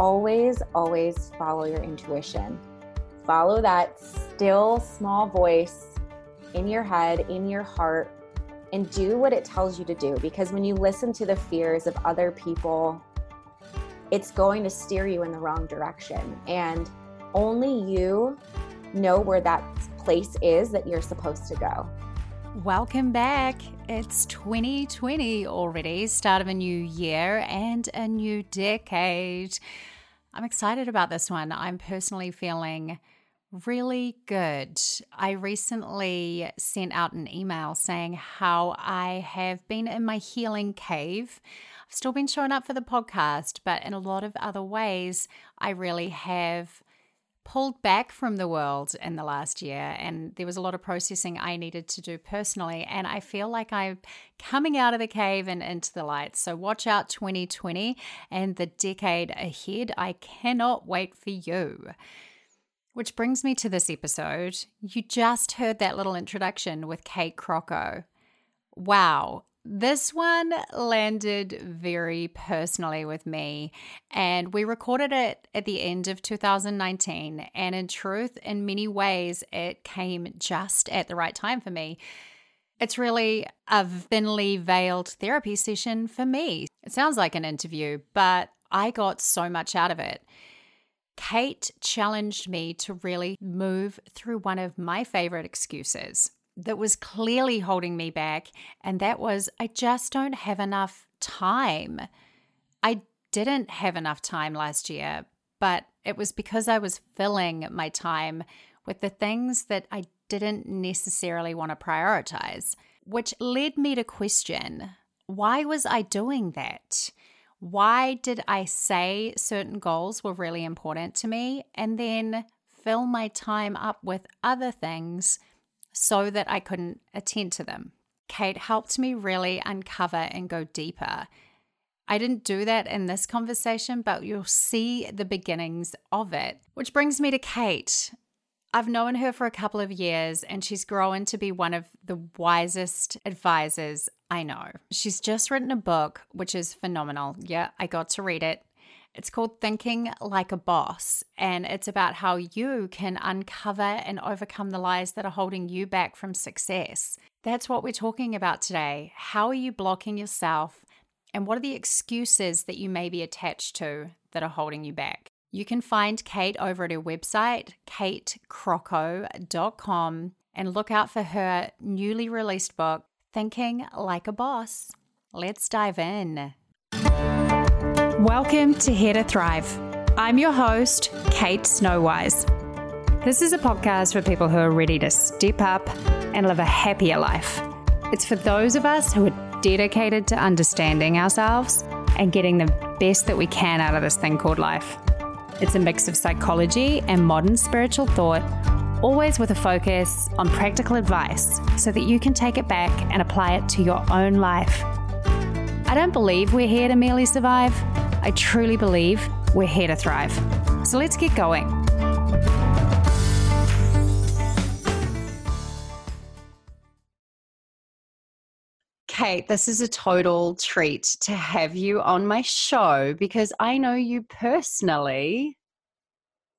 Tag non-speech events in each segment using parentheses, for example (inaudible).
always, always follow your intuition. Follow that still small voice in your head, in your heart, and do what it tells you to do. Because when you listen to the fears of other people, it's going to steer you in the wrong direction. And only you know where that place is that you're supposed to go. Welcome back. It's 2020 already, start of a new year and a new decade. I'm excited about this one. I'm personally feeling really good. I recently sent out an email saying how I have been in my healing cave. I've still been showing up for the podcast, but in a lot of other ways, I really have pulled back from the world in the last year and there was a lot of processing I needed to do personally and I feel like I'm coming out of the cave and into the light. So watch out 2020 and the decade ahead. I cannot wait for you. Which brings me to this episode. You just heard that little introduction with Kate Crocco. Wow, this one landed very personally with me, and we recorded it at the end of 2019. And in truth, in many ways, it came just at the right time for me. It's really a thinly veiled therapy session for me. It sounds like an interview, but I got so much out of it. Kate challenged me to really move through one of my favorite excuses that was clearly holding me back, and that was I just don't have enough time. I didn't have enough time last year, but it was because I was filling my time with the things that I didn't necessarily want to prioritize, which led me to question why was I doing that? Why did I say certain goals were really important to me and then fill my time up with other things so that I couldn't attend to them. Kate helped me really uncover and go deeper. I didn't do that in this conversation, but you'll see the beginnings of it. Which brings me to Kate. I've known her for a couple of years and she's grown to be one of the wisest advisors I know. She's just written a book, which is phenomenal. Yeah, I got to read it. It's called Thinking Like a Boss, and it's about how you can uncover and overcome the lies that are holding you back from success. That's what we're talking about today. How are you blocking yourself, and what are the excuses that you may be attached to that are holding you back? You can find Kate over at her website, katecrocco.com, and look out for her newly released book, Thinking Like a Boss. Let's dive in. Welcome to Here to Thrive. I'm your host, Kate Snowise. This is a podcast for people who are ready to step up and live a happier life. It's for those of us who are dedicated to understanding ourselves and getting the best that we can out of this thing called life. It's a mix of psychology and modern spiritual thought, always with a focus on practical advice so that you can take it back and apply it to your own life. I don't believe we're here to merely survive. I truly believe we're here to thrive. So let's get going. Kate, this is a total treat to have you on my show because I know you personally.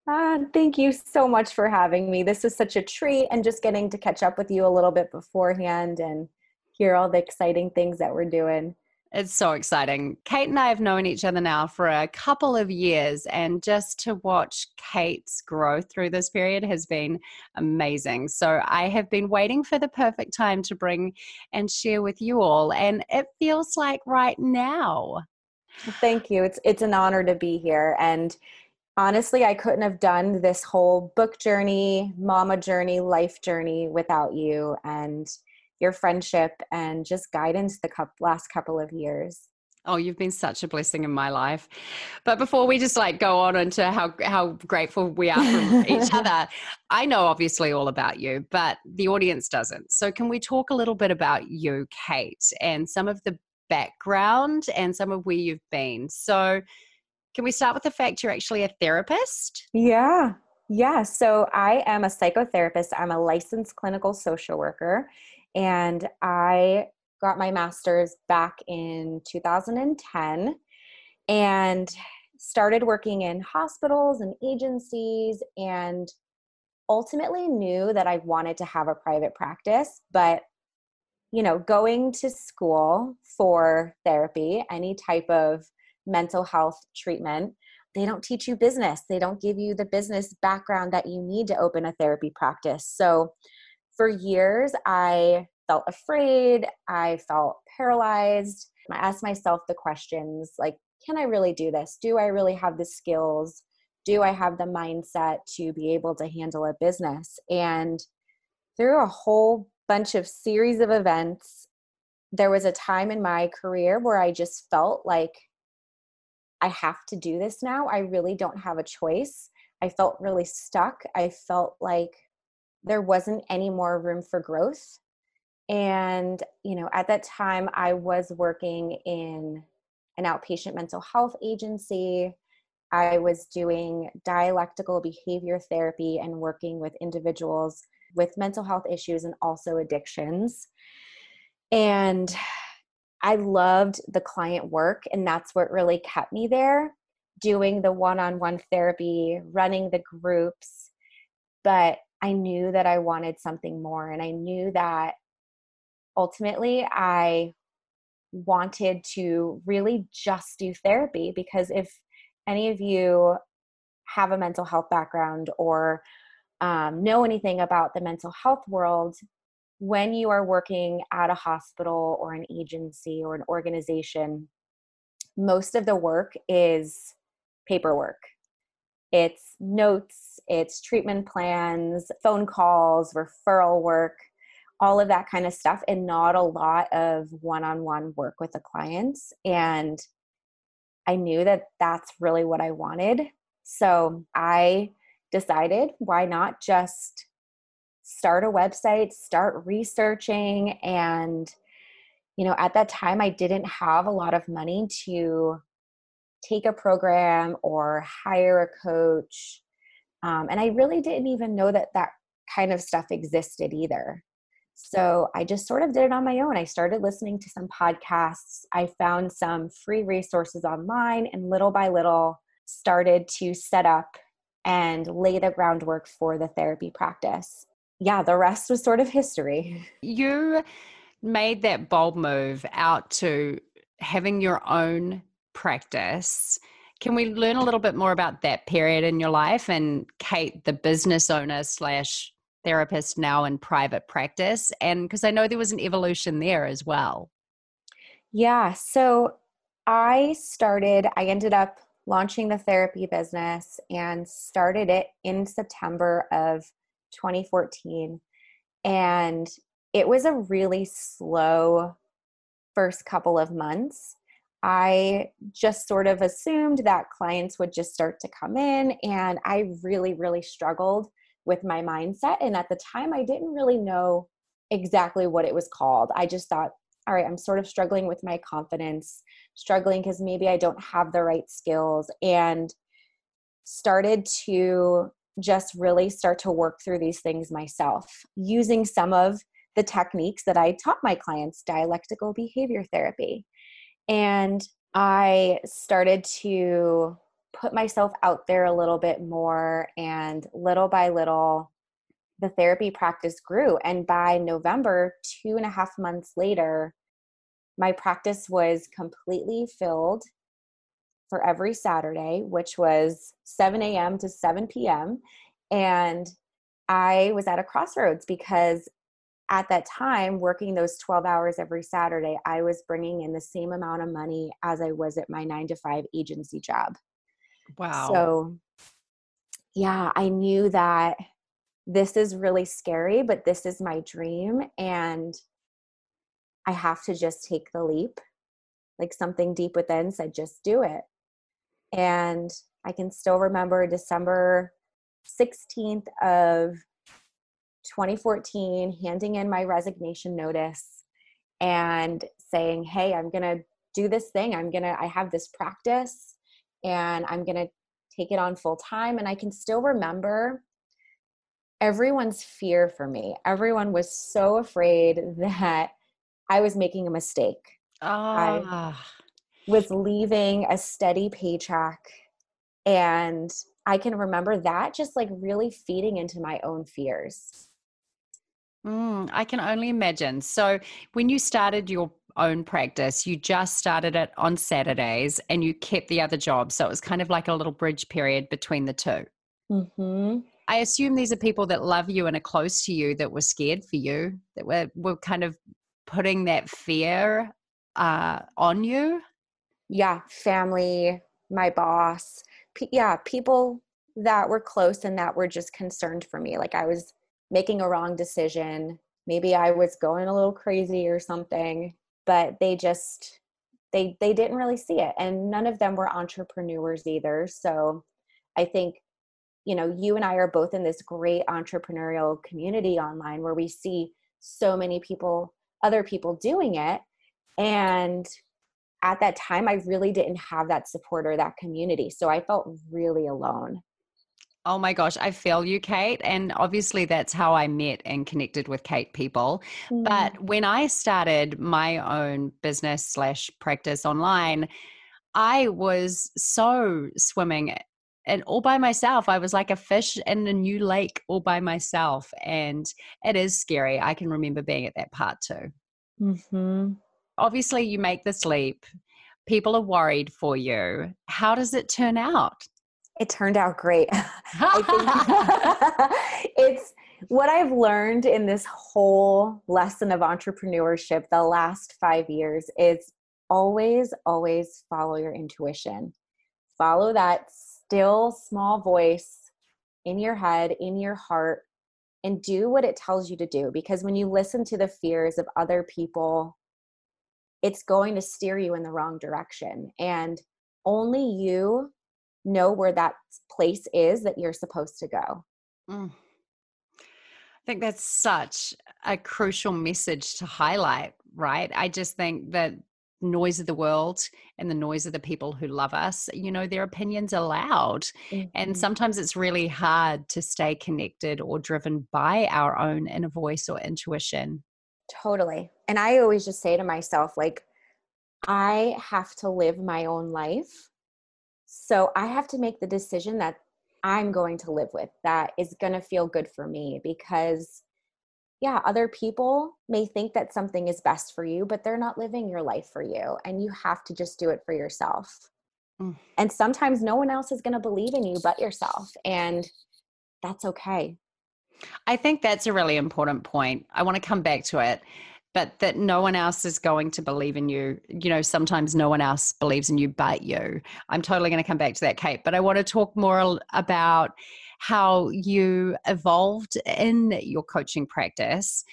Uh, thank you so much for having me. This is such a treat and just getting to catch up with you a little bit beforehand and hear all the exciting things that we're doing. It's so exciting. Kate and I have known each other now for a couple of years, and just to watch Kate's growth through this period has been amazing. So, I have been waiting for the perfect time to bring and share with you all, and it feels like right now. Thank you. It's it's an honor to be here and honestly, I couldn't have done this whole book journey, mama journey, life journey without you and your friendship and just guidance the last couple of years. Oh, you've been such a blessing in my life. But before we just like go on into how how grateful we are for (laughs) each other, I know obviously all about you, but the audience doesn't. So can we talk a little bit about you, Kate, and some of the background and some of where you've been? So can we start with the fact you're actually a therapist? Yeah. Yeah, so I am a psychotherapist. I'm a licensed clinical social worker and I got my master's back in 2010. And started working in hospitals and agencies and ultimately knew that I wanted to have a private practice, but you know, going to school for therapy, any type of mental health treatment, they don't teach you business. They don't give you the business background that you need to open a therapy practice. So for years, I felt afraid. I felt paralyzed. I asked myself the questions like, can I really do this? Do I really have the skills? Do I have the mindset to be able to handle a business? And through a whole bunch of series of events, there was a time in my career where I just felt like I have to do this now. I really don't have a choice. I felt really stuck. I felt like there wasn't any more room for growth. And, you know, at that time, I was working in an outpatient mental health agency. I was doing dialectical behavior therapy and working with individuals with mental health issues and also addictions. And I loved the client work, and that's what really kept me there doing the one on one therapy, running the groups. But I knew that I wanted something more, and I knew that ultimately I wanted to really just do therapy because if any of you have a mental health background or um, know anything about the mental health world, when you are working at a hospital or an agency or an organization, most of the work is paperwork. It's notes, it's treatment plans, phone calls, referral work, all of that kind of stuff, and not a lot of one on one work with the clients. And I knew that that's really what I wanted. So I decided why not just start a website, start researching. And, you know, at that time, I didn't have a lot of money to take a program or hire a coach. Um, and I really didn't even know that that kind of stuff existed either. So I just sort of did it on my own. I started listening to some podcasts. I found some free resources online and little by little started to set up and lay the groundwork for the therapy practice yeah, the rest was sort of history. (laughs) You made that bold move out to having your own practice. Can we learn a little bit more about that period in your life and Kate, the business owner slash therapist now in private practice? And because I know there was an evolution there as well. Yeah. So I started, I ended up launching the therapy business and started it in September of 2014. And it was a really slow first couple of months. I just sort of assumed that clients would just start to come in, and I really, really struggled with my mindset. And at the time, I didn't really know exactly what it was called. I just thought, all right, I'm sort of struggling with my confidence, struggling because maybe I don't have the right skills, and started to just really start to work through these things myself using some of the techniques that I taught my clients, dialectical behavior therapy. And I started to put myself out there a little bit more, and little by little, the therapy practice grew. And by November, two and a half months later, my practice was completely filled for every Saturday, which was 7 a.m. to 7 p.m. And I was at a crossroads because at that time, working those 12 hours every Saturday, I was bringing in the same amount of money as I was at my nine to five agency job. Wow. So, yeah, I knew that this is really scary, but this is my dream. And I have to just take the leap. Like something deep within said, just do it. And I can still remember December 16th of 2014 handing in my resignation notice and saying, "Hey, I'm going to do this thing. I'm going to I have this practice and I'm going to take it on full time." And I can still remember everyone's fear for me. Everyone was so afraid (laughs) that I was making a mistake. Ah. I was leaving a steady paycheck And I can remember that just like really feeding into my own fears. Mm, I can only imagine. So, when you started your own practice, you just started it on Saturdays and you kept the other job. So, it was kind of like a little bridge period between the 2 mm-hmm. I assume these are people that love you and are close to you that were scared for you, that were, were kind of putting that fear uh, on you. Yeah, family, my boss. P- yeah, people that were close and that were just concerned for me. Like I was making a wrong decision. Maybe I was going a little crazy or something, but they just they they didn't really see it and none of them were entrepreneurs either. So I think you know, you and I are both in this great entrepreneurial community online where we see so many people other people doing it and at that time I really didn't have that support or that community. So I felt really alone. Oh my gosh, I feel you, Kate. And obviously, that's how I met and connected with Kate people. Mm. But when I started my own business slash practice online, I was so swimming and all by myself. I was like a fish in a new lake all by myself. And it is scary. I can remember being at that part too. Mm-hmm. Obviously, you make this leap. People are worried for you. How does it turn out? It turned out great. (laughs) (laughs) it's what I've learned in this whole lesson of entrepreneurship the last five years is always, always follow your intuition. Follow that still small voice in your head, in your heart, and do what it tells you to do. Because when you listen to the fears of other people, it's going to steer you in the wrong direction. And only you know where that place is that you're supposed to go. Mm. I think that's such a crucial message to highlight, right? I just think that noise of the world and the noise of the people who love us you know their opinions are loud mm-hmm. and sometimes it's really hard to stay connected or driven by our own inner voice or intuition totally and i always just say to myself like i have to live my own life so I have to make the decision that I'm going to live with that is going to feel good for me because yeah, other people may think that something is best for you, but they're not living your life for you and you have to just do it for yourself. Mm. And sometimes no one else is going to believe in you but yourself and that's okay. I think that's a really important point. I want to come back to it but that no one else is going to believe in you. You know, sometimes no one else believes in you but you. I'm totally going to come back to that, Kate, but I want to talk more about how you evolved in your coaching practice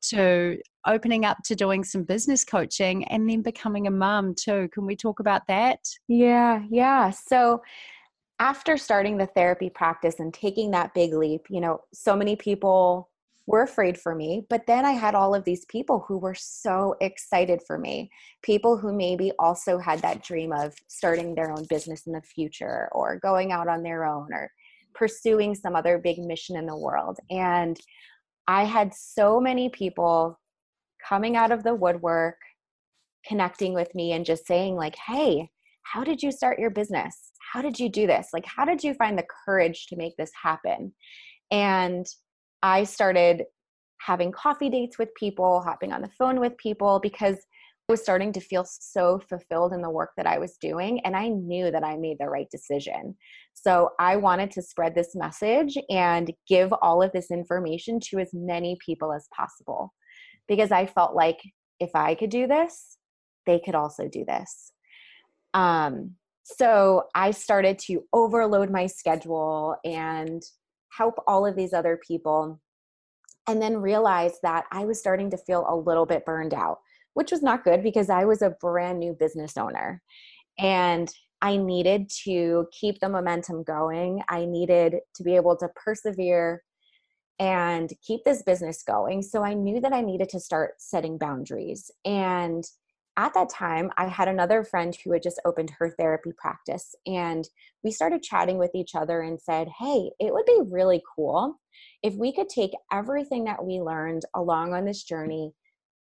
to opening up to doing some business coaching and then becoming a mom too. Can we talk about that? Yeah, yeah. So, after starting the therapy practice and taking that big leap, you know, so many people were afraid for me. But then I had all of these people who were so excited for me. People who maybe also had that dream of starting their own business in the future or going out on their own or pursuing some other big mission in the world. And I had so many people coming out of the woodwork, connecting with me and just saying, like, hey, how did you start your business? How did you do this? Like, how did you find the courage to make this happen? And I started having coffee dates with people, hopping on the phone with people because I was starting to feel so fulfilled in the work that I was doing. And I knew that I made the right decision. So I wanted to spread this message and give all of this information to as many people as possible because I felt like if I could do this, they could also do this. Um, so I started to overload my schedule and help all of these other people and then realized that I was starting to feel a little bit burned out, which was not good because I was a brand new business owner and I needed to keep the momentum going. I needed to be able to persevere and keep this business going. So I knew that I needed to start setting boundaries. And at that time, I had another friend who had just opened her therapy practice, and we started chatting with each other and said, Hey, it would be really cool if we could take everything that we learned along on this journey,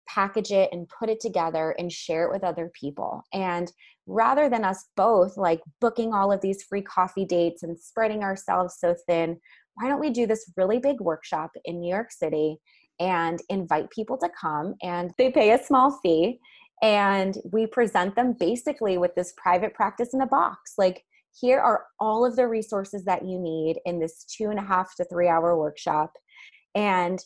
package it and put it together and share it with other people. And rather than us both like booking all of these free coffee dates and spreading ourselves so thin, why don't we do this really big workshop in New York City and invite people to come and they pay a small fee and we present them basically with this private practice in a box. Like here are all of the resources that you need in this two and a half to three hour workshop. And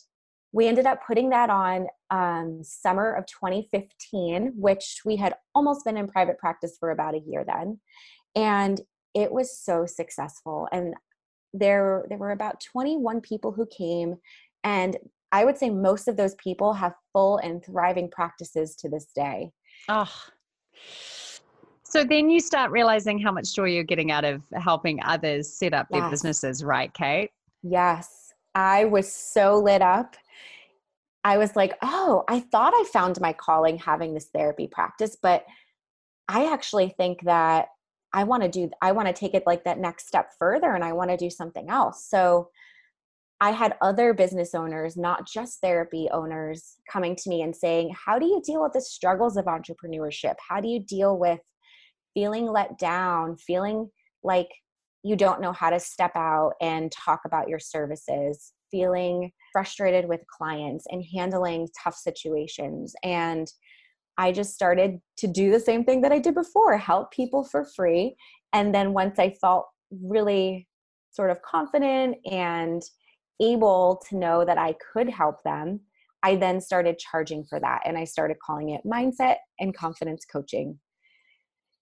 we ended up putting that on um, summer of 2015 which we had almost been in private practice for about a year then. And it was so successful. And there there were about 21 people who came and I would say most of those people have full and thriving practices to this day. Oh. So then you start realizing how much joy you're getting out of helping others set up yes. their businesses, right, Kate? Yes. I was so lit up. I was like, oh, I thought I found my calling having this therapy practice, but I actually think that I want to do, I want to take it like that next step further and I want to do something else. So I had other business owners, not just therapy owners, coming to me and saying, How do you deal with the struggles of entrepreneurship? How do you deal with feeling let down, feeling like you don't know how to step out and talk about your services, feeling frustrated with clients and handling tough situations? And I just started to do the same thing that I did before help people for free. And then once I felt really sort of confident and able to know that I could help them, I then started charging for that and I started calling it mindset and confidence coaching.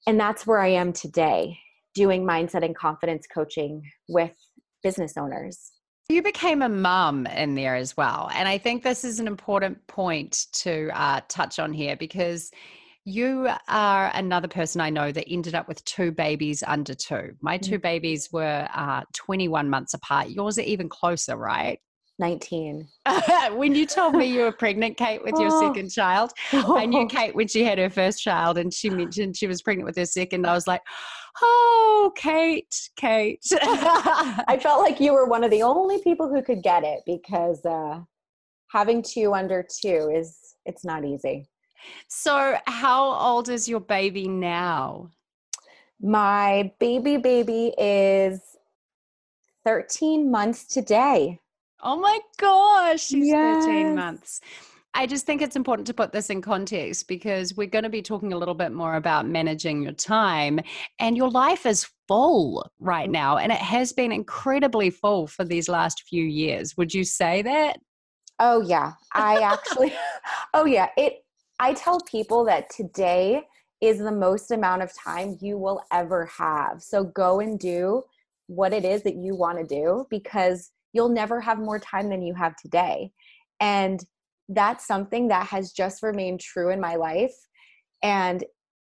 And that's where I am today, doing mindset and confidence coaching with business owners. You became a mum in there as well. And I think this is an important point to uh, touch on here because you are another person I know that ended up with two babies under two. My two mm. babies were uh, 21 months apart. Yours are even closer, right? 19. (laughs) when you told me you were pregnant, Kate, with your oh. second child, I knew (laughs) Kate when she had her first child and she mentioned she was pregnant with her second. I was like, oh, Kate, Kate. (laughs) I felt like you were one of the only people who could get it because uh, having two under two is, it's not easy. So, how old is your baby now? My baby baby is 13 months today. Oh my gosh, she's yes. 13 months. I just think it's important to put this in context because we're going to be talking a little bit more about managing your time. And your life is full right now, and it has been incredibly full for these last few years. Would you say that? Oh, yeah. I actually, (laughs) (laughs) oh, yeah. It I tell people that today is the most amount of time you will ever have. So go and do what it is that you want to do because you'll never have more time than you have today. And that's something that has just remained true in my life. And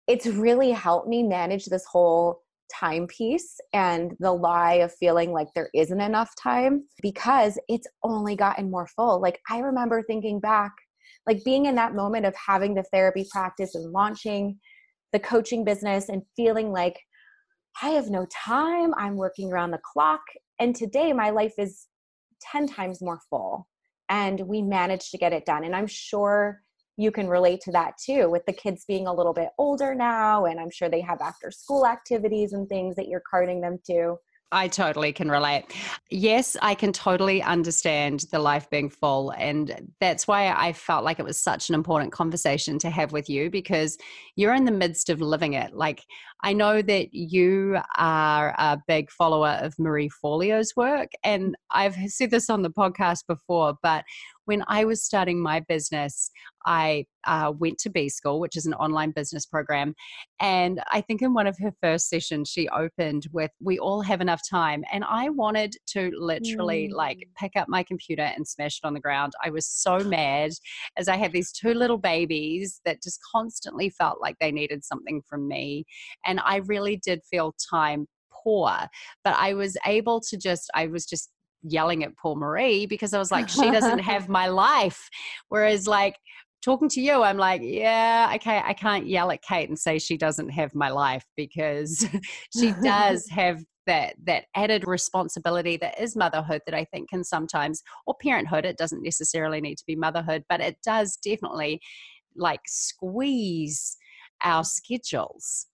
it's really helped me manage this whole time piece and the lie of feeling like there isn't enough time because it's only gotten more full. Like I remember thinking back like being in that moment of having the therapy practice and launching the coaching business and feeling like I have no time, I'm working around the clock. And today my life is 10 times more full. And we managed to get it done. And I'm sure you can relate to that too, with the kids being a little bit older now. And I'm sure they have after school activities and things that you're carting them to. I totally can relate. Yes, I can totally understand the life being full. And that's why I felt like it was such an important conversation to have with you because you're in the midst of living it. Like, I know that you are a big follower of Marie Forleo's work. And I've said this on the podcast before, but when I was starting my business, I uh, went to B School, which is an online business program. And I think in one of her first sessions, she opened with, We all have enough time. And I wanted to literally mm. like pick up my computer and smash it on the ground. I was so mad as I had these two little babies that just constantly felt like they needed something from me. And I really did feel time poor but i was able to just i was just yelling at poor Marie because I was like, she doesn't (laughs) have my life. Whereas, like, talking to you, I'm like, yeah, okay, I can't yell at Kate and say she doesn't have my life because (laughs) she does (laughs) have that that added responsibility that is motherhood that I think can sometimes or parenthood it doesn't necessarily need to be motherhood but it does definitely like squeeze our schedules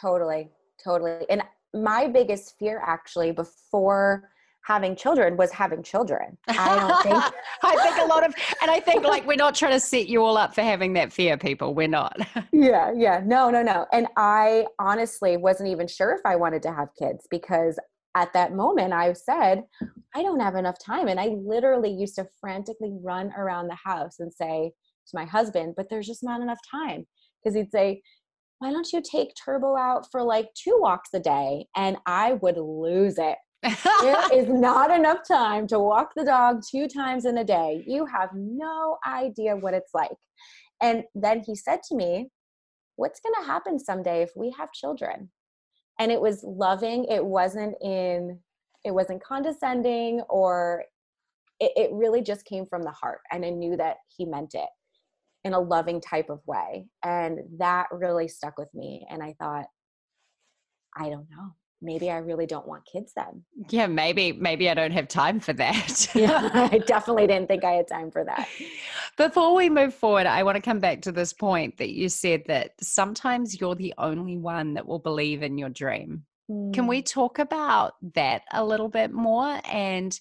totally totally and my biggest fear actually before having children was having children. I don't (laughs) think I think a lot of and I think like we're not trying to set you all up for having that fear people. We're not. (laughs) yeah, yeah. No, no, no. And I honestly wasn't even sure if I wanted to have kids because at that moment I said, I don't have enough time and I literally used to frantically run around the house and say to my husband, but there's just not enough time because he'd say, why don't you take turbo out for like two walks a day and i would lose it there (laughs) is not enough time to walk the dog two times in a day. You have no idea what it's like. And then he said to me, What's going to happen someday if we have children? And it was loving. It wasn't in, it wasn't condescending or it, it really just came from the heart. And I knew that he meant it in a loving type of way. And that really stuck with me. And I thought, I don't know maybe I really don't want kids then. Yeah, maybe maybe I don't have time for that. yeah, (laughs) (laughs) I definitely didn't think I had time for that. Before we move forward, I want to come back to this point that you said that sometimes you're the only one that will believe in your dream. Mm. Can we mm. talk about that a little bit more and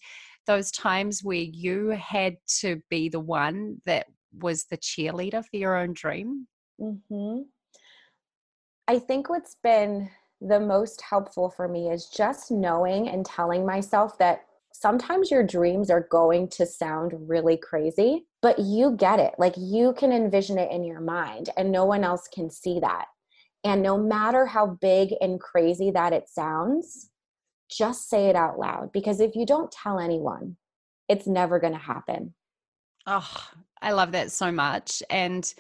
those times where you had to be the one that was the cheerleader for your own dream? Mm-hmm. I think what's been the most helpful for me is just knowing and telling myself that sometimes your dreams are going to sound really crazy, but you get it. Like you can envision it in your mind, and no one else can see that. And no matter how big and crazy that it sounds, just say it out loud because if you don't tell anyone, it's never going to happen. Oh, I love that so much. And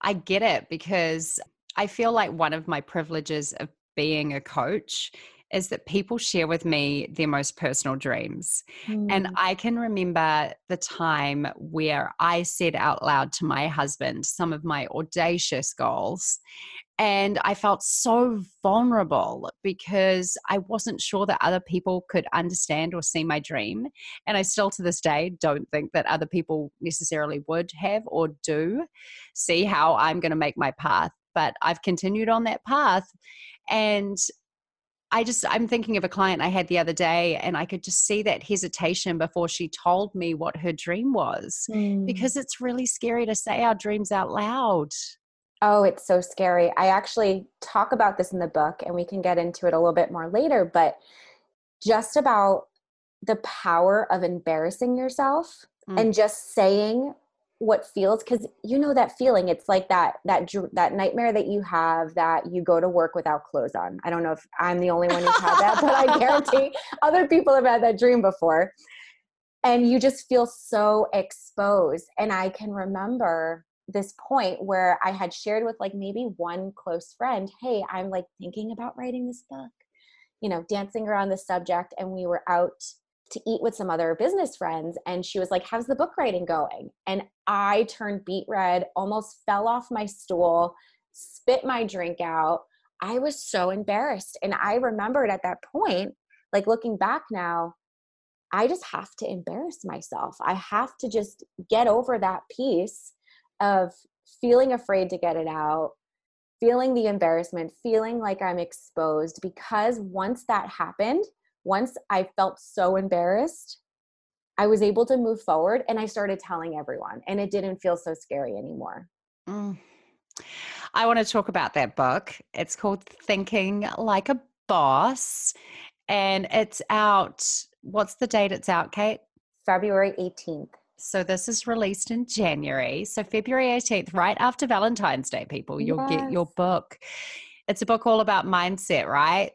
I get it because I feel like one of my privileges of being a coach is that people share with me their most personal dreams. Mm. And I can remember the time where I said out loud to my husband some of my audacious goals. And I felt so vulnerable because I wasn't sure that other people could understand or see my dream. And I still to this day don't think that other people necessarily would have or do see how I'm going to make my path. But I've continued on that path and I just, I'm thinking of a client I had the other day, and I could just see that hesitation before she told me what her dream was mm. because it's really scary to say our dreams out loud. Oh, it's so scary. I actually talk about this in the book, and we can get into it a little bit more later, but just about the power of embarrassing yourself mm. and just saying what feels because you know that feeling it's like that that that nightmare that you have that you go to work without clothes on. I don't know if i'm the only one who's had that but i (laughs) guarantee other people have had that dream before. And you just feel so exposed. And i can remember this point where i had shared with like maybe one close friend hey i'm like thinking about writing this book you know dancing around the subject and we were out to eat with some other business friends and she was like how's the book writing going? And i turned beet red almost fell off my stool spit my drink out. I was so embarrassed and i remembered at that point like looking back now i just have to embarrass myself. I have to just get over that piece of feeling afraid to get it out feeling the embarrassment feeling like i'm exposed because once that happened once I felt so embarrassed, I was able to move forward and I started telling everyone, and it didn't feel so scary anymore. Mm. I want to talk about that book. It's called Thinking Like a Boss, and it's out. What's the date it's out, Kate? February 18th. So this is released in January. So February 18th, right after Valentine's Day, people, you'll yes. get your book. It's a book all about mindset, right?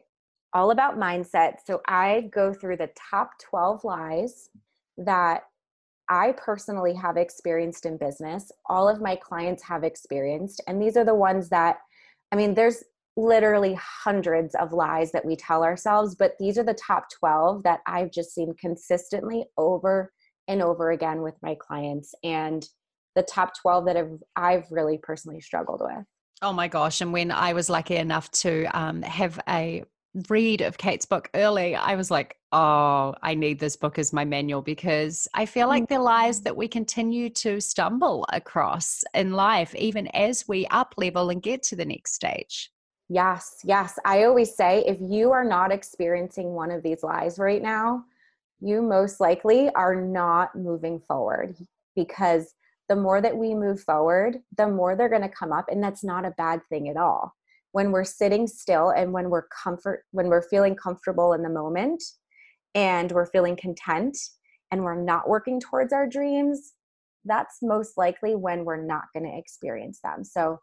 All about mindset. So I go through the top 12 lies that I personally have experienced in business. All of my clients have experienced. And these are the ones that, I mean, there's literally hundreds of lies that we tell ourselves, but these are the top 12 that I've just seen consistently over and over again with my clients. And the top 12 that I've, I've really personally struggled with. Oh my gosh. And when I was lucky enough to um, have a read of Kate's book early, I was like, oh, I need this book as my manual because I feel like they're lies mm. that we continue to stumble across in life, even as we up level and get to the next stage. Yes, yes. I always say if you are not experiencing one of these lies right now, you most likely are not moving forward because the more that we move forward, the more they're going to come up. And that's not a bad thing at all when we're sitting still and when we're comfort when we're feeling comfortable in the moment and we're feeling content and we're not working towards our dreams that's most likely when we're not going to experience them. So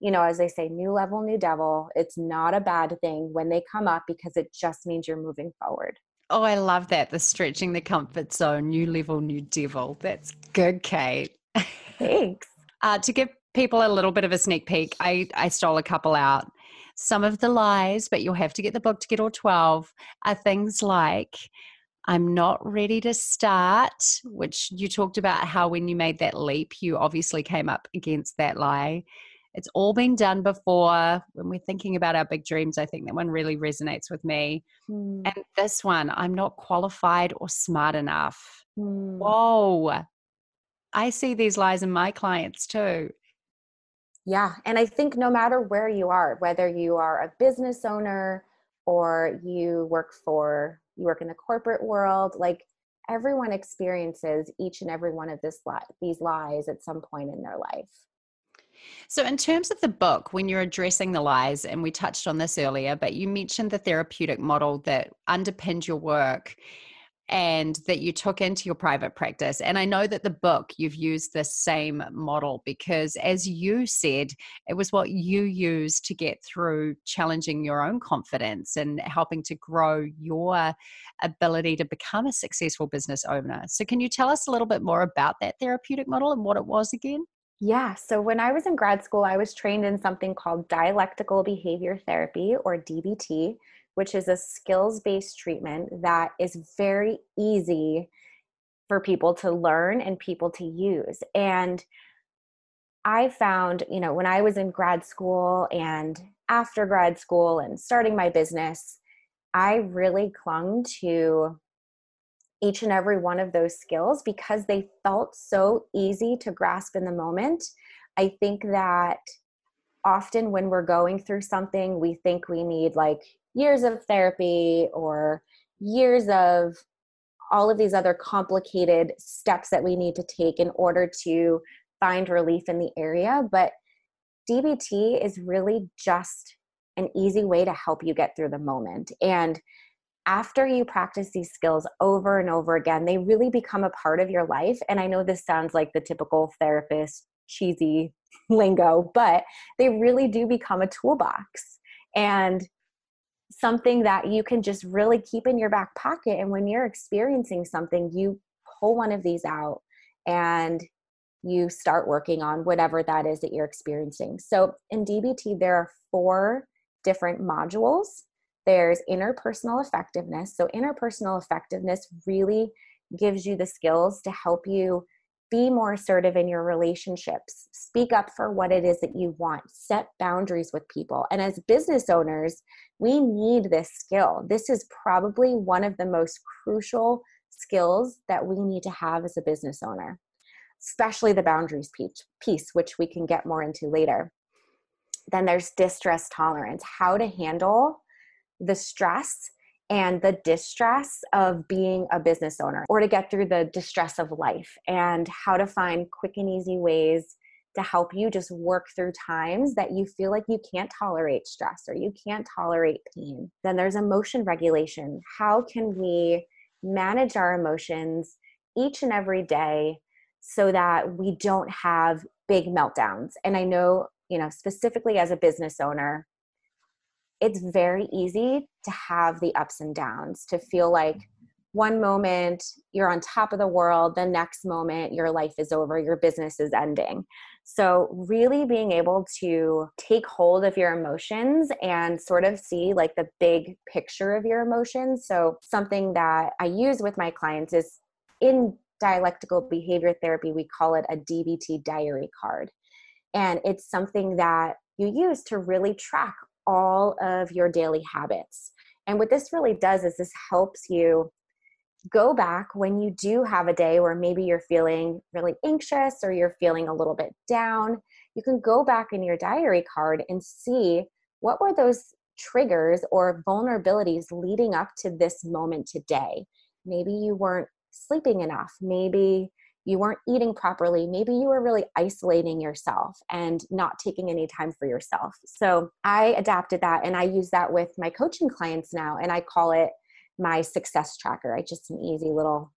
you know as they say new level new devil it's not a bad thing when they come up because it just means you're moving forward. Oh i love that the stretching the comfort zone new level new devil. That's good kate. (laughs) Thanks. Uh, to give people a little bit of a sneak peek. I, I stole a couple out. Some of the lies, but you'll have to get the book to get all 12, are things like, I'm not ready to start, which you talked about how when you made that leap, you obviously came up against that lie. It's all been done before. When we're thinking about our big dreams, I think that one really resonates with me. Mm. And this one, I'm not qualified or smart enough. Mm. Whoa. I see these lies in my clients too. Yeah. And I think no matter where you are, whether you are a business owner or you work for, you work in the corporate world, like everyone experiences each and every one of this li- these lies at some point in their life. So, in terms of the book, when you're addressing the lies, and we touched on this earlier, but you mentioned the therapeutic model that underpinned your work and that you took into your private practice. And I know that the book you've used the same model because, as you said, it was what you used to get through challenging your own confidence and helping to grow your ability to become a successful business owner. So, can you tell us a little bit more about that therapeutic model and what it was again? Yeah, so when I was in grad school, I was trained in something called dialectical behavior therapy or DBT which is a skills based treatment that is very easy for people to learn and people to use. And I found, you know, when I was in grad school and after grad school and starting my business, I really clung to each and every one of those skills because they felt so easy to grasp in the moment. I think that often when we're going through something, we think we need like years of therapy or years of all of these other complicated steps that we need to take in order to find relief in the area. But DBT is really just an easy way to help you get through the moment. And after you practice these skills over and over again, they really become a part of your life. And I know this sounds like the typical therapist, cheesy (laughs) lingo, but they really do become a toolbox. And something that you can just really keep in your back pocket. And when you're experiencing something, you pull one of these out and you start working on whatever that is that you're experiencing. So in DBT, there are four different modules. There's interpersonal effectiveness. So, interpersonal effectiveness really gives you the skills to help you be more assertive in your relationships. Speak up for what it is that you want. Set boundaries with people. And as business owners we need this skill. This is probably one of the most crucial skills that we need to have as a business owner especially the boundaries piece which we can get more into later. Then there's distress tolerance how to handle the stress and the distress of being a business owner or to get through the distress of life and how to find quick and easy ways to help you just work through times that you feel like you can't tolerate stress or you can't tolerate pain. Then there's emotion regulation. How can we manage our emotions each and every day so that we don't have big meltdowns? And I know, you know, specifically as a business owner, it's very easy to have the ups and downs, to feel like one moment you're on top of the world, the next moment your life is over, your business is ending. So, really being able to take hold of your emotions and sort of see like the big picture of your emotions. So, something that I use with my clients is in dialectical behavior therapy, we call it a DBT diary card. And it's something that you use to really track all of your daily habits And what this really does is this helps you go back when you do have a day where maybe you're feeling really anxious or you're feeling a little bit down. You can go back in your diary card and see what were those triggers or vulnerabilities leading up to this moment today. Maybe you weren't sleeping enough. Maybe you weren't eating properly. Maybe you were really isolating yourself and not taking any time for yourself. So I adapted that and I use that with my coaching clients now. And I call it my success tracker. I just an easy little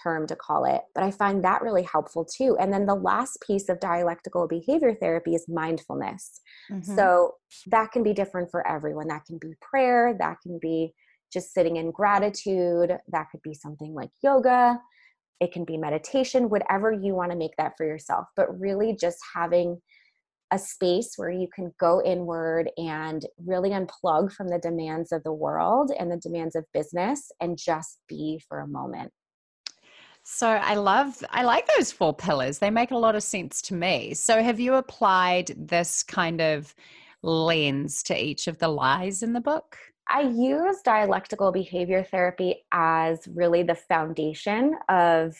term to call it. But I find that really helpful too. And then the last piece of dialectical behavior therapy is mindfulness. Mm-hmm. So that can be different for everyone. That can be prayer, that can be just sitting in gratitude, that could be something like yoga it can be meditation, whatever you want to make that for yourself, but really just having a space where you can go inward and really unplug from the demands of the world and the demands of business and just be for a moment. So I love I like those four pillars. They make a lot of sense to me. So have you applied this kind of lens to each of the lies in the book? I use dialectical behavior therapy as really the foundation of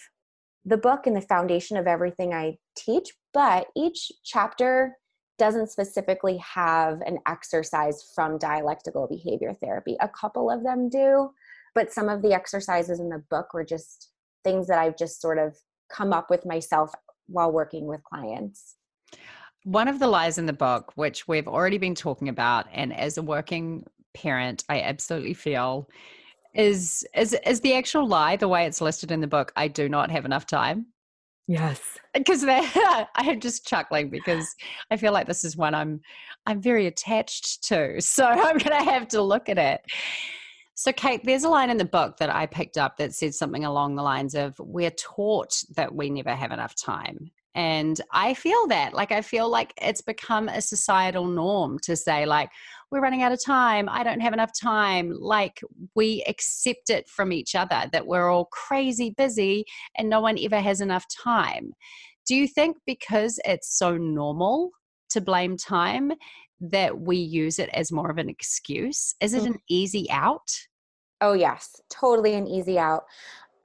the book and the foundation of everything I teach, but each chapter doesn't specifically have an exercise from dialectical behavior therapy. A couple of them do, but some of the exercises in the book were just things that I've just sort of come up with myself while working with clients. One of the lies in the book, which we've already been talking about, and as a working parent, I absolutely feel is is is the actual lie the way it's listed in the book. I do not have enough time. Yes, uh, because (laughs) I am just chuckling because I feel like this is one I'm I'm very attached to. (laughs) So I'm to have to look at it. So, Kate, there's a line in the book that I picked up that said something along the lines of We're taught that we never have enough time. And I feel that, like, I feel like it's become a societal norm to say, like, we're running out of time. I don't have enough time. Like, we accept it from each other that we're all crazy busy and no one ever has enough time. Do you think because it's so normal to blame time that we use it as more of an excuse? Is it an mm. easy out? Oh, yes, totally an easy out.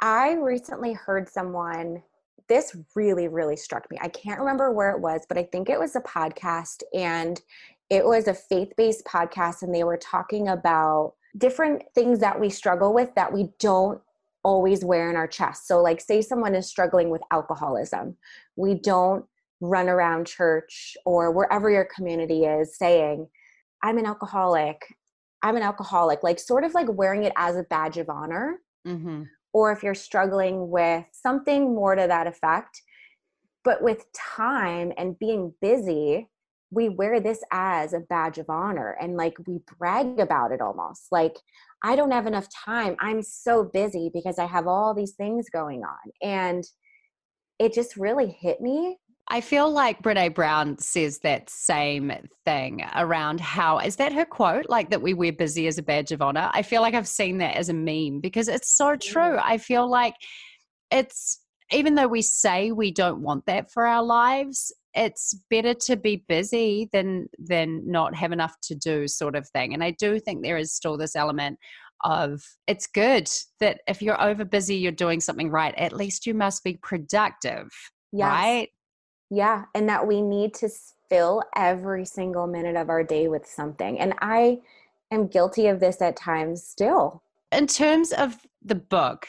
I recently heard someone this really, really struck me. I can't remember where it was, but I think it was a podcast and it was a faith based podcast, and they were talking about different things that we struggle with that we don't always wear in our chest. So, like, say someone is struggling with alcoholism, we don't run around church or wherever your community is saying, I'm an alcoholic. I'm an alcoholic, like sort of like wearing it as a badge of honor. Mm-hmm or if you're struggling with something more to that effect. But with time and being busy, we wear this as a badge of honor and like we brag about it almost. Like, I don't have enough time. I'm so busy because I have all these things going on. And it just really hit me I feel like Brene Brown says that same thing around how is that her quote? Like that we wear busy as a badge of honor. I feel like I've seen that as a meme because it's so true. Mm. I feel like it's even though we say we don't want that for our lives, it's better to be busy than than not have enough to do sort of thing. And I do think there is still this element of it's good that if you're over busy, you're doing something right. At least you must be productive. Yes. Right? Yeah, and that we need to fill every single minute of our day with something. And I am guilty of this at times still. In terms of the book,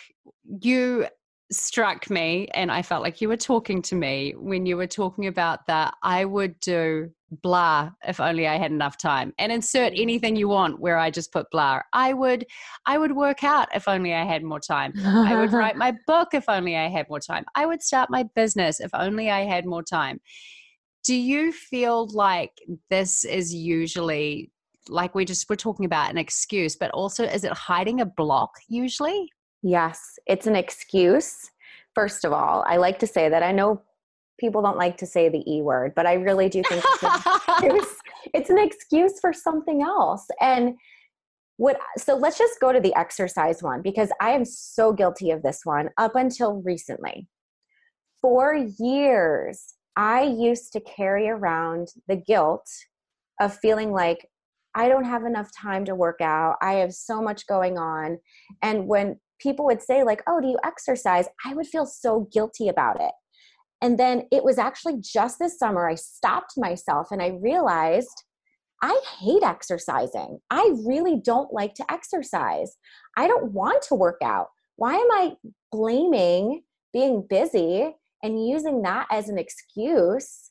you struck me and I felt like you were talking to me when you were talking about that I would do blah if only I had enough time and insert mm. anything you want where I just put blah. I would I would work out if only I had more time. I would write (laughs) my book if only I had more time. I would start my business if only I had more time. Do you feel like this is usually like we just we're talking about an excuse, but also is it hiding a block usually? Yes, it's an excuse. First of all, I like to say that I know people don't like to say the E word, but I really do think it's an, (laughs) excuse. it's an excuse for something else. And what so let's just go to the exercise one because I am so guilty of this one up until recently. For years, I used to carry around the guilt of feeling like I don't have enough time to work out. I have so much going on. And when people would say, like, oh, do you exercise? I would feel so guilty about it. And then it was actually just this summer, I stopped myself and I realized I hate exercising. I really don't like to exercise. I don't want to work out. Why am I blaming being busy and using that as an excuse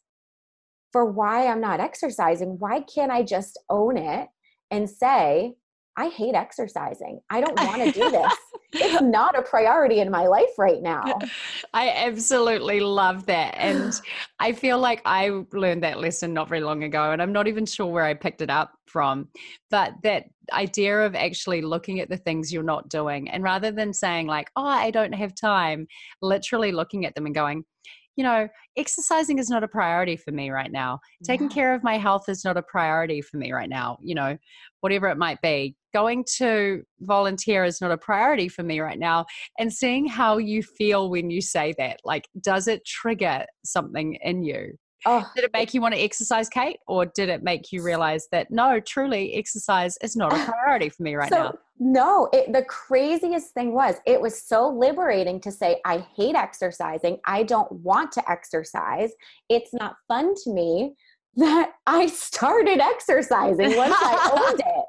for why I'm not exercising? Why can't I just own it and say, I hate exercising. I don't want to do (laughs) this. it's not a priority in my life right now. (laughs) I absolutely love that. And I feel like I learned that lesson not very long ago, and I'm not even sure where I picked it up from. But that idea of actually looking at the things you're not doing, and rather than saying, like, oh, I don't have time, literally looking at them and going, you know, exercising is not a priority for me right now. Taking care of my health is not a priority for me right now, you know, whatever it might be. Going to volunteer is not a priority for me right now. And seeing how you feel when you say that, like, does it trigger something in you? Oh, did it make you want to exercise, Kate? Or did it make you realize that no, truly, exercise is not a priority for me right so, now? No, it, the craziest thing was it was so liberating to say, I hate exercising. I don't want to exercise. It's not fun to me (laughs) that I started exercising once I (laughs) owned it.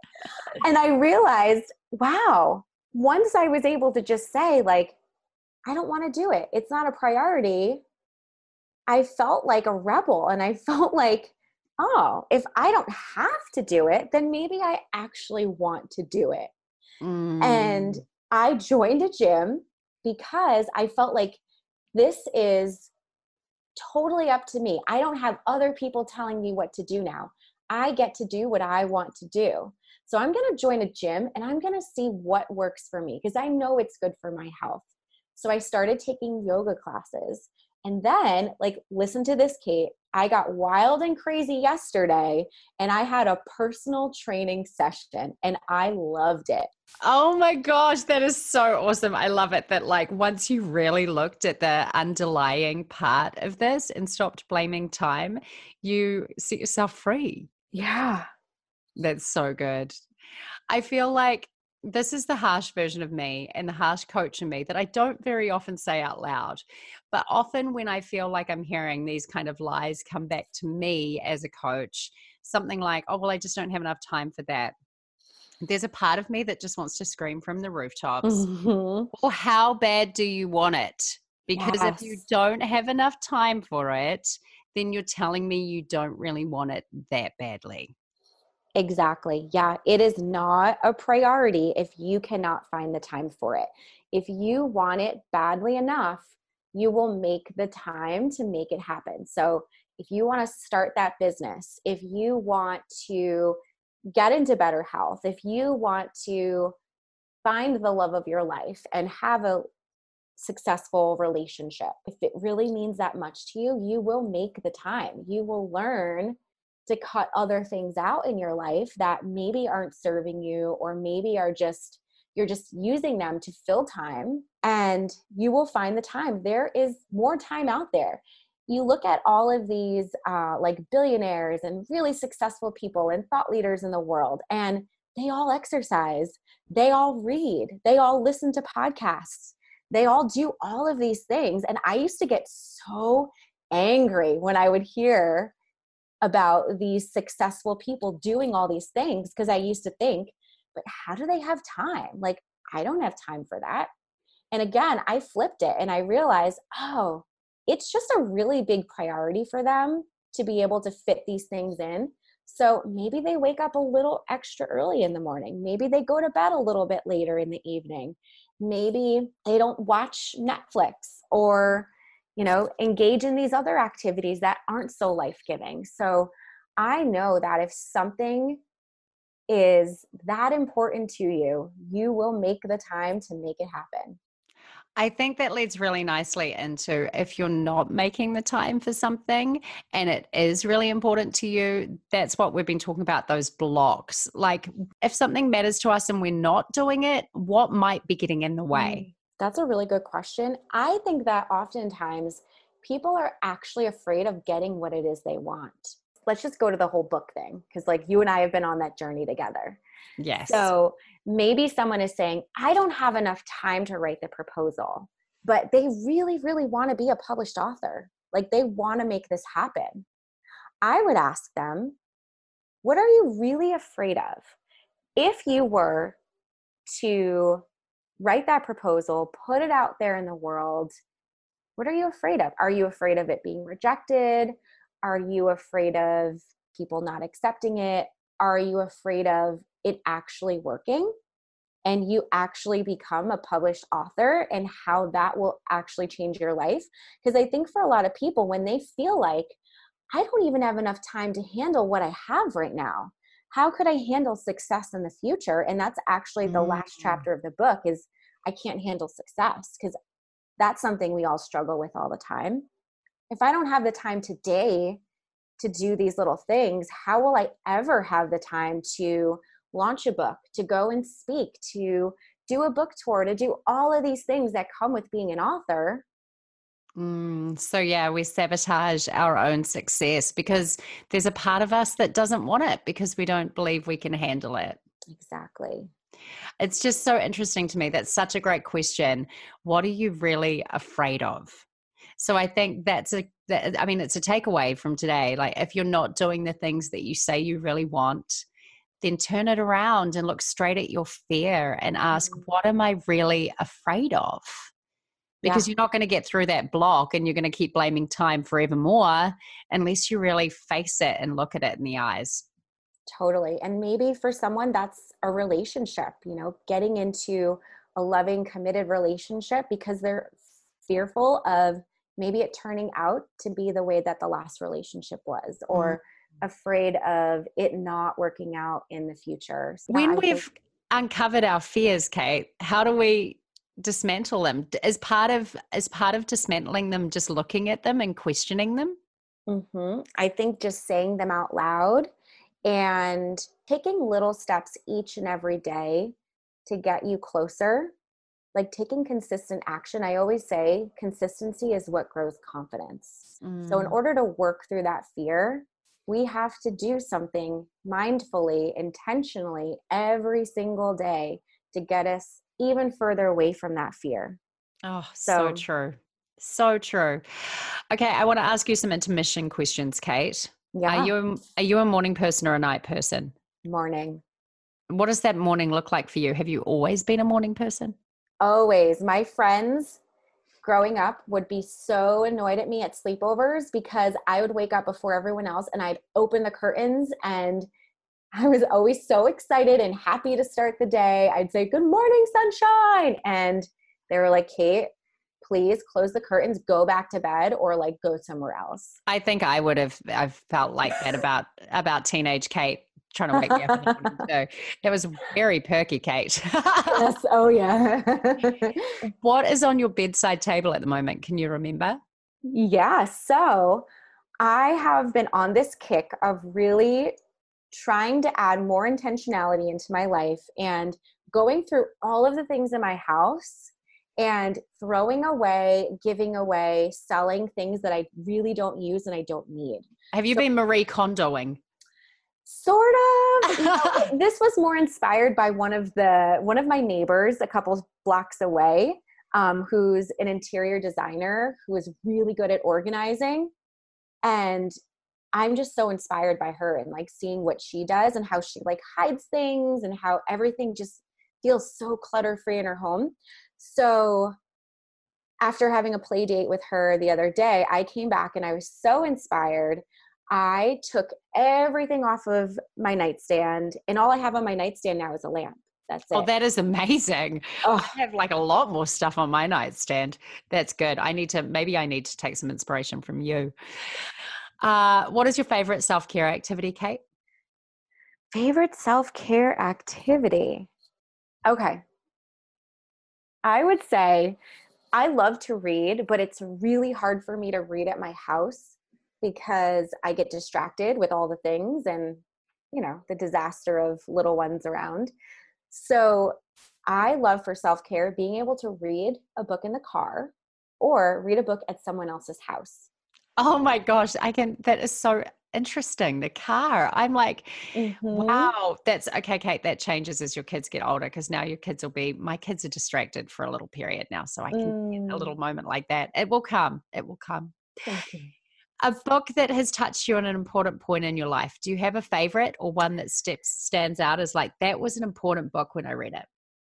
And I realized, wow, once I was able to just say, like, I don't want to do it, it's not a priority. I felt like a rebel and I (laughs) felt like, oh, if I don't have to do it, then maybe I actually want to do it. Mm. And I joined a gym because I felt like this is totally up to me. I don't have other people telling me what to do now. I get to do what I want to do. So I'm going to join a gym and I'm going to see what works for me because I know it's good for my health. So I started taking yoga classes and then, like, listen to this, Kate. I got wild and crazy yesterday and I had a personal training session and I loved it. Oh my gosh, that is so awesome. I love it that, like, once you really looked at the underlying part of this and stopped blaming time, you set yourself free. Yeah. That's so good. I feel like this is the harsh version of me and the harsh coach in me that I don't very often say out loud. But often when I feel like I'm hearing these kind of lies come back to me as a coach, something like, oh, well, I just don't have enough time for that. There's a part of me that just wants to scream from the rooftops. Mm-hmm. Well, how bad do you want it? Because yes. if you don't have enough time for it, then you're telling me you don't really want it that badly. Exactly. Yeah, it is not a priority if you cannot find the time for it. If you want it badly enough, you will make the time to make it happen. So, if you want to start that business, if you want to get into better health, if you want to find the love of your life and have a successful relationship, if it really means that much to you, you will make the time. You will learn to cut other things out in your life that maybe aren't serving you or maybe are just you're just using them to fill time and you will find the time. There is more time out there. You look at all of these uh, like billionaires and really successful people and thought leaders in the world and they all exercise. They all read. They all listen to podcasts. They all do all of these things. And i used to get so angry when i would hear about these successful people doing all these things because I used to think, but how do they have time? Like, I don't have time for that. And again, I flipped it and I realized, oh, it's just a really big priority for them to be able to fit these things in. So maybe they wake up a little extra early in the morning. Maybe they go to bed a little bit later in the evening. Maybe they don't watch Netflix or you know, engage in these other activities that aren't so life giving. So I know that if something is that important to you, you will make the time to make it happen. I think that leads really nicely into if you're not making the time for something and it is really important to you, that's what we've been talking about those blocks. Like if something matters to us and we're not doing it, what might be getting in the way? Mm, that's a really good question. I think that oftentimes people are actually afraid of getting what it is they want. Let's just go to the whole book thing because like you and I have been on that journey together. Yes. So maybe someone is saying, I don't have enough time to write the proposal, but they really, really want to be a published author. Like they want to make this happen. I would ask them, what are you really afraid of? If you were to write that proposal, put it out there in the world, what are you afraid of? Are you afraid of it being rejected? Are you afraid of people not accepting it? Are you afraid of it actually working? And you actually become a published author, and how that will actually change your life. Because I think for a lot of people, when they feel like, I don't even have enough time to handle what I have right now. How could I handle success in the future? And that's actually the mm-hmm. last chapter of the book is I can't handle success because that's something we all struggle with all the time. If I don't have the time today to do these little things, how will I ever have the time to launch a book, to go and speak, to do a book tour, to do all of these things that come with being an author? Mm, so, yeah, we sabotage our own success because there's a part of us that doesn't want it because we don't believe we can handle it. Exactly. It's just so interesting to me. That's such a great question. What are you really afraid of? So I think that's a that, I mean it's a takeaway from today. Like if you're not doing the things that you say you really want, then turn it around and look straight at your fear and ask, mm-hmm. what am I really afraid of? Because yeah. you're not going to get through that block and you're going to keep blaming time forevermore unless you really face it and look at it in the eyes. Totally. And maybe for someone that's a relationship, you know, getting into a loving, committed relationship because they're fearful of maybe it turning out to be the way that the last relationship was or mm-hmm. afraid of it not working out in the future. So when we've think- uncovered our fears, Kate, how do we dismantle them? As part of as part of dismantling them, just looking at them and questioning them? Mm-hmm. I think just saying them out loud and taking little steps each and every day to get you closer like taking consistent action i always say consistency is what grows confidence mm. so in mm. order to work through that fear we have to do something mindfully intentionally every single day to get us even further away from that fear oh so, so true so true okay i want to ask you some intermission questions kate yeah. Are you are you a morning person or a night person? Morning. What does that morning look like for you? Have you always been a morning person? Always. My friends growing up would be so annoyed at me at sleepovers because I would wake up before everyone else and I'd open the curtains and I was always so excited and happy to start the day. I'd say, Good morning, sunshine. And they were like, Kate, please close the curtains, go back to bed, or like go somewhere else. I think I would have. I've felt like that about about teenage Kate trying to wake me up. (laughs) so it was very perky, Kate. yes. (laughs) Oh yeah. (laughs) what is on your bedside table at the moment? Can you remember? Yeah. So I have been on this kick of really trying to add more intentionality into my life and going through all of the things in my house and throwing away, giving away, selling things that I really don't use and I don't need. Have you so, been Marie Kondoing? Sort of. You know, (laughs) this was more inspired by one of the one of my neighbors a couple blocks away, um, who's an interior designer who is really good at organizing, and I'm just so inspired by her and like seeing what she does and how she like hides things and how everything just feels so clutter free in her home. So after having a play date with her the other day, I came back and I was so inspired. I took everything off of my nightstand, and all I have on my nightstand now is a lamp. That's oh, it. Oh, that is amazing. Oh. I have like a lot more stuff on my nightstand. That's good. I need to, maybe I need to take some inspiration from you. Uh, what is your favorite self care activity, Kate? Favorite self care activity? Okay. I would say I love to read, but it's really hard for me to read at my house because I get distracted with all the things and, you know, the disaster of little ones around. So I love for self care being able to read a book in the car or read a book at someone else's house. Oh my gosh, I can that is so interesting. The car. I'm like, mm-hmm. wow, that's okay, Kate. That changes as your kids get older because now your kids will be, my kids are distracted for a little period now. So I can mm. a little moment like that. It will come. It will come. A book that has touched you on an important point in your life. Do you have a favorite or one that steps stands out as like that was an important book when I read it?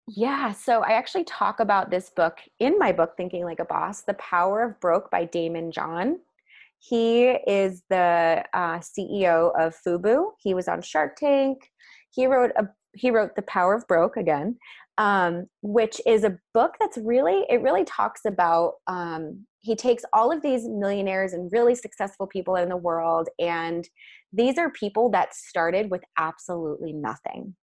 Yeah, so I actually talk about this book in my book, Thinking Like a Boss The Power of Broke by Daymond John. He is the uh, CEO of Fubu. He was on Shark Tank. He wrote a he wrote The Power of Broke again, um, which is a book that's really it really talks about. Um, he takes all of these millionaires and really successful people in the world, and these are people that started with absolutely nothing.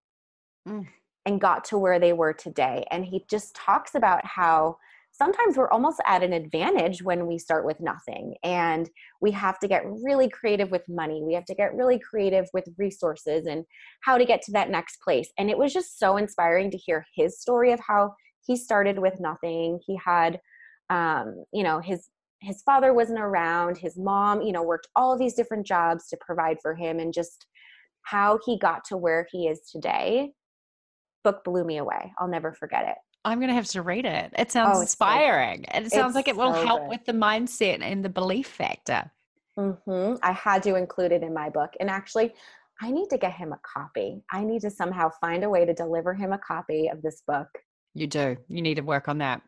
Mm and got to where they were today. And he just talks about how sometimes we're almost at an advantage when we start with nothing and we have to get really creative with money we have to get really creative with resources and how to get to that next place and it was just so inspiring to hear his story of how he started with nothing he had um, you know his his father wasn't around his mom you know worked all of these different jobs to provide for him and just how he got to where he is today book blew me away. I'll never forget it. I'm going to have to read it. It sounds oh, inspiring. So, it sounds like it will so help good. with the mindset and the belief factor. Mm-hmm. I had to include it in my book. And actually, I need to get him a copy. I need to somehow find a way to deliver him a copy of this book. You do. You need to work on that.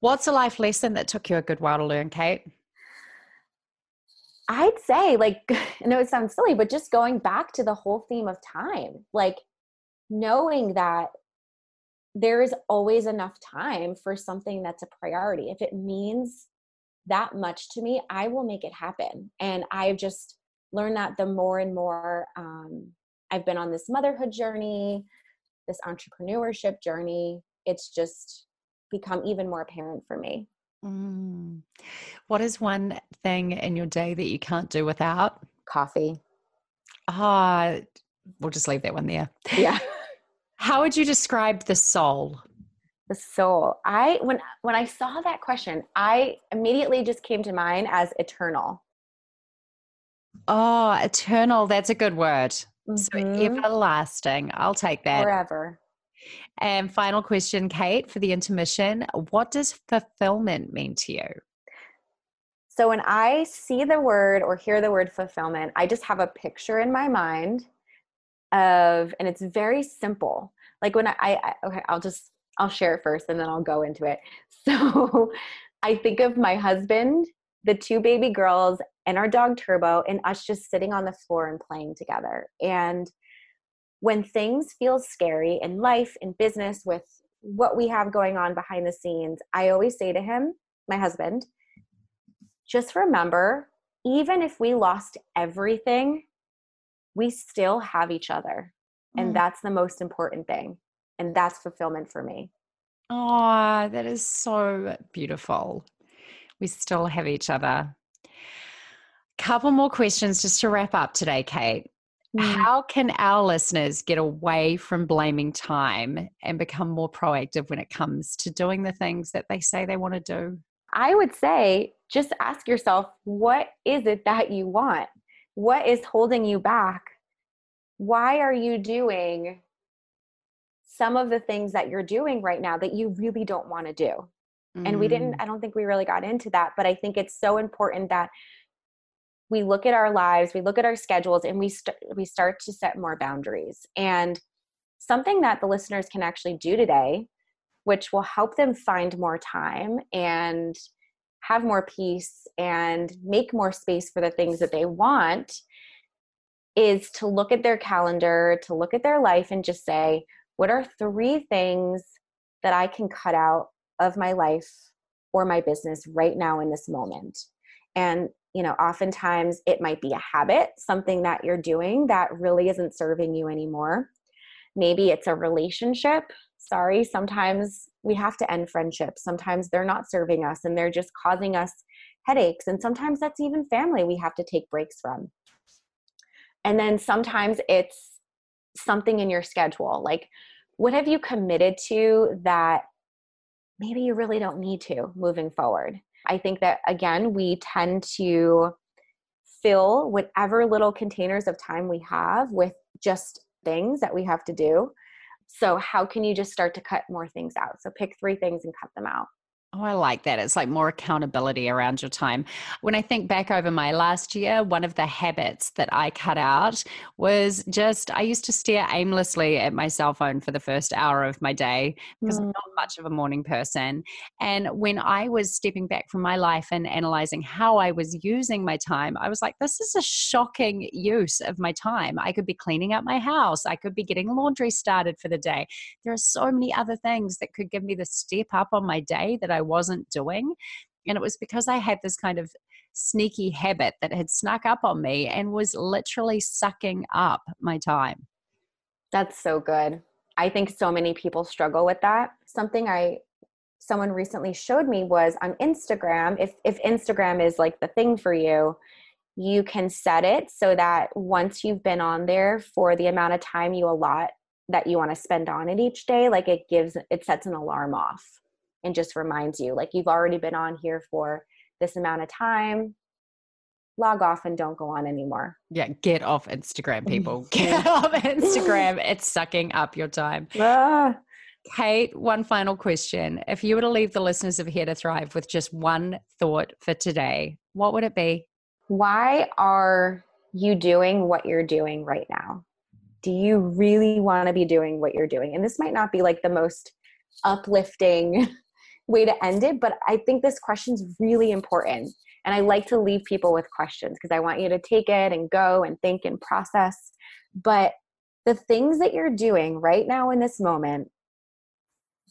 What's a life lesson that took you a good while to learn, Kate? I'd say, like, (laughs) I know it sounds silly, but just going back to the whole theme of time. Like, knowing that there is always enough time for something that's a priority. If it means that much to me, I will make it happen. And I've just learned that the more and more um, I've been on this motherhood journey, this entrepreneurship journey, it's just become even more apparent for me. Mm. What is one thing in your day that you can't do without? Coffee. Ah, oh, we'll just leave that one there. Yeah. (laughs) How would you describe the soul? The soul. I when when I saw that question, I immediately just came to mind as eternal. Oh, eternal. That's a good word. Mm-hmm. So everlasting. I'll take that. Forever. And final question, Kate, for the intermission. What does fulfillment mean to you? So when I see the word or hear the word fulfillment, I just have a picture in my mind of and it's very simple like when I, I okay i'll just i'll share it first and then i'll go into it (laughs) so i think of my husband the two baby girls and our dog turbo and us just sitting on the floor and playing together and when things feel scary in life in business with what we have going on behind the scenes i always say to him my husband just remember even if we lost everything we still have each other. And mm. that's the most important thing. And that's fulfillment for me. Oh, that is so beautiful. We still have each other. Couple more questions just to wrap up today, Kate. Mm. How can our listeners get away from blaming time and become more proactive when it comes to doing the things that they say they want to do? I would say just ask yourself, what is it that you want? what is holding you back? Why are you doing some of the things that you're doing right now that you really don't want to do? Mm. And we didn't, mm. I don't think we really got into that, but I think it's so important that we look at our lives, we look at our schedules, and we, st- we start to set more boundaries. And something that the listeners can actually do today, which will help them find more time and have more peace and make more space for the things that they want is to look at their calendar, to look at their life and just say, what are three things that I can cut out of my life or my business right now in this moment? And, you know, oftentimes it might be a habit, something that you're doing that really isn't serving you anymore. Maybe it's a relationship. Sorry, sometimes we have to end friendships. Sometimes they're not serving us and they're just causing us headaches. And sometimes that's even family we have to take breaks from. And then sometimes it's something in your schedule. Like, what have you committed to that maybe you really don't need to moving forward? I think that again, we tend to fill whatever little containers of time we have with just things that we have to do. So, how can you just start to cut more things out? So, pick three things and cut them out. Oh, I like that. It's like more accountability around your time. When I think back over my last year, one of the habits that I cut out was just I used to stare aimlessly at my cell phone for the first hour of my day because mm. I'm not much of a morning person. And when I was stepping back from my life and analyzing how I was using my time, I was like, this is a shocking use of my time. I could be cleaning up my house, I could be getting laundry started for the day. There are so many other things that could give me the step up on my day that I I wasn't doing. And it was because I had this kind of sneaky habit that had snuck up on me and was literally sucking up my time. That's so good. I think so many people struggle with that. Something I someone recently showed me was on Instagram, if if Instagram is like the thing for you, you can set it so that once you've been on there for the amount of time you allot that you want to spend on it each day, like it gives it sets an alarm off and just reminds you like you've already been on here for this amount of time. Log off and don't go on anymore. Yeah get off instagram people. (laughs) Get off instagram. It's sucking up your time. Ah. kate one final question. If you were to leave the listeners of here to thrive with just one thought for today what would it be? Why are you doing what you're doing right now? Do you really want to be doing what you're doing? And this might not be like the most uplifting way to end it, but I think this question is really important. And I like to leave people with questions because I want you to take it and go and think and process. But the things that you're doing right now in this moment,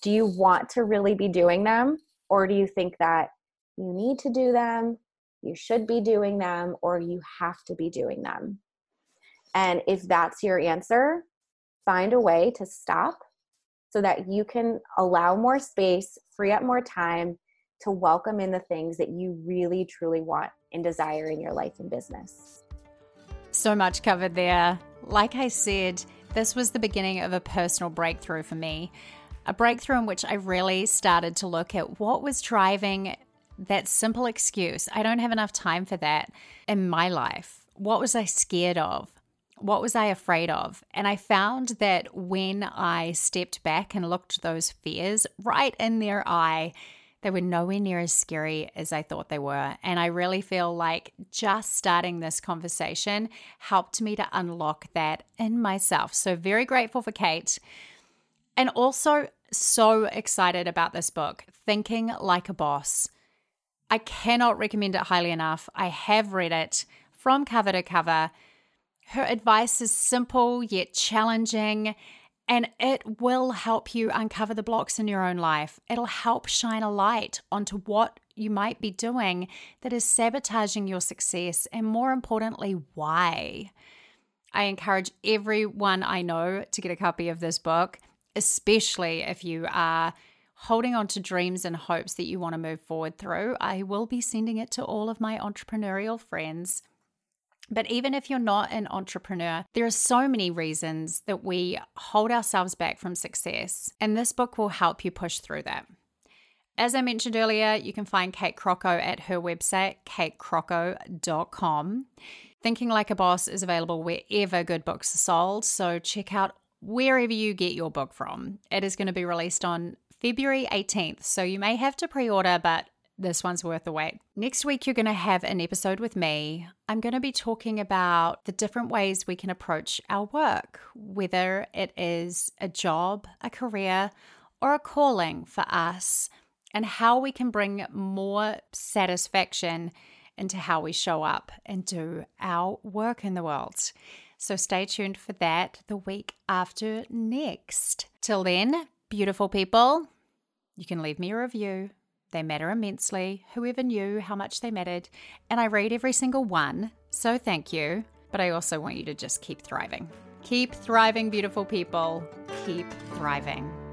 do you want to really be doing them? Or do you think that you need to do them, you should be doing them, or you have to be doing them? And if that's your answer, find a way to stop so that you can allow more space, free up more time to welcome in the things that you really truly want and desire in your life and business. So much covered there. Like I said, this was the beginning of a personal breakthrough for me. A breakthrough in which I really started to look at what was driving that simple excuse I don't have enough time for that in my life. What was I scared of? What was I afraid of? And I found that when I stepped back and looked those fears right in their eye, they were nowhere near as scary as I thought they were. And I really feel like just starting this conversation helped me to unlock that in myself. So, very grateful for Kate. And also, so excited about this book, Thinking Like a Boss. I cannot recommend it highly enough. I have read it from cover to cover. Her advice is simple yet challenging, and it will help you uncover the blocks in your own life. It'll help shine a light onto what you might be doing that is sabotaging your success, and more importantly, why. I encourage everyone I know to get a copy of this book, especially if you are holding on to dreams and hopes that you want to move forward through. I will be sending it to all of my entrepreneurial friends. But even if you're not an entrepreneur, there are so many reasons that we hold ourselves back from success, and this book will help you push through that. As I mentioned earlier, you can find Kate Crocco at her website, katecrocco.com. Thinking Like a Boss is available wherever good books are sold, so check out wherever you get your book from. It is going to be released on February 18th, so you may have to pre order, but this one's worth the wait. Next week, you're going to have an episode with me. I'm going to be talking about the different ways we can approach our work, whether it is a job, a career, or a calling for us, and how we can bring more satisfaction into how we show up and do our work in the world. So stay tuned for that the week after next. Till then, beautiful people, you can leave me a review they matter immensely. Whoever knew how much they mattered. And I read every single one, so thank you. But I also want you to just keep thriving. Keep thriving, beautiful people. Keep thriving.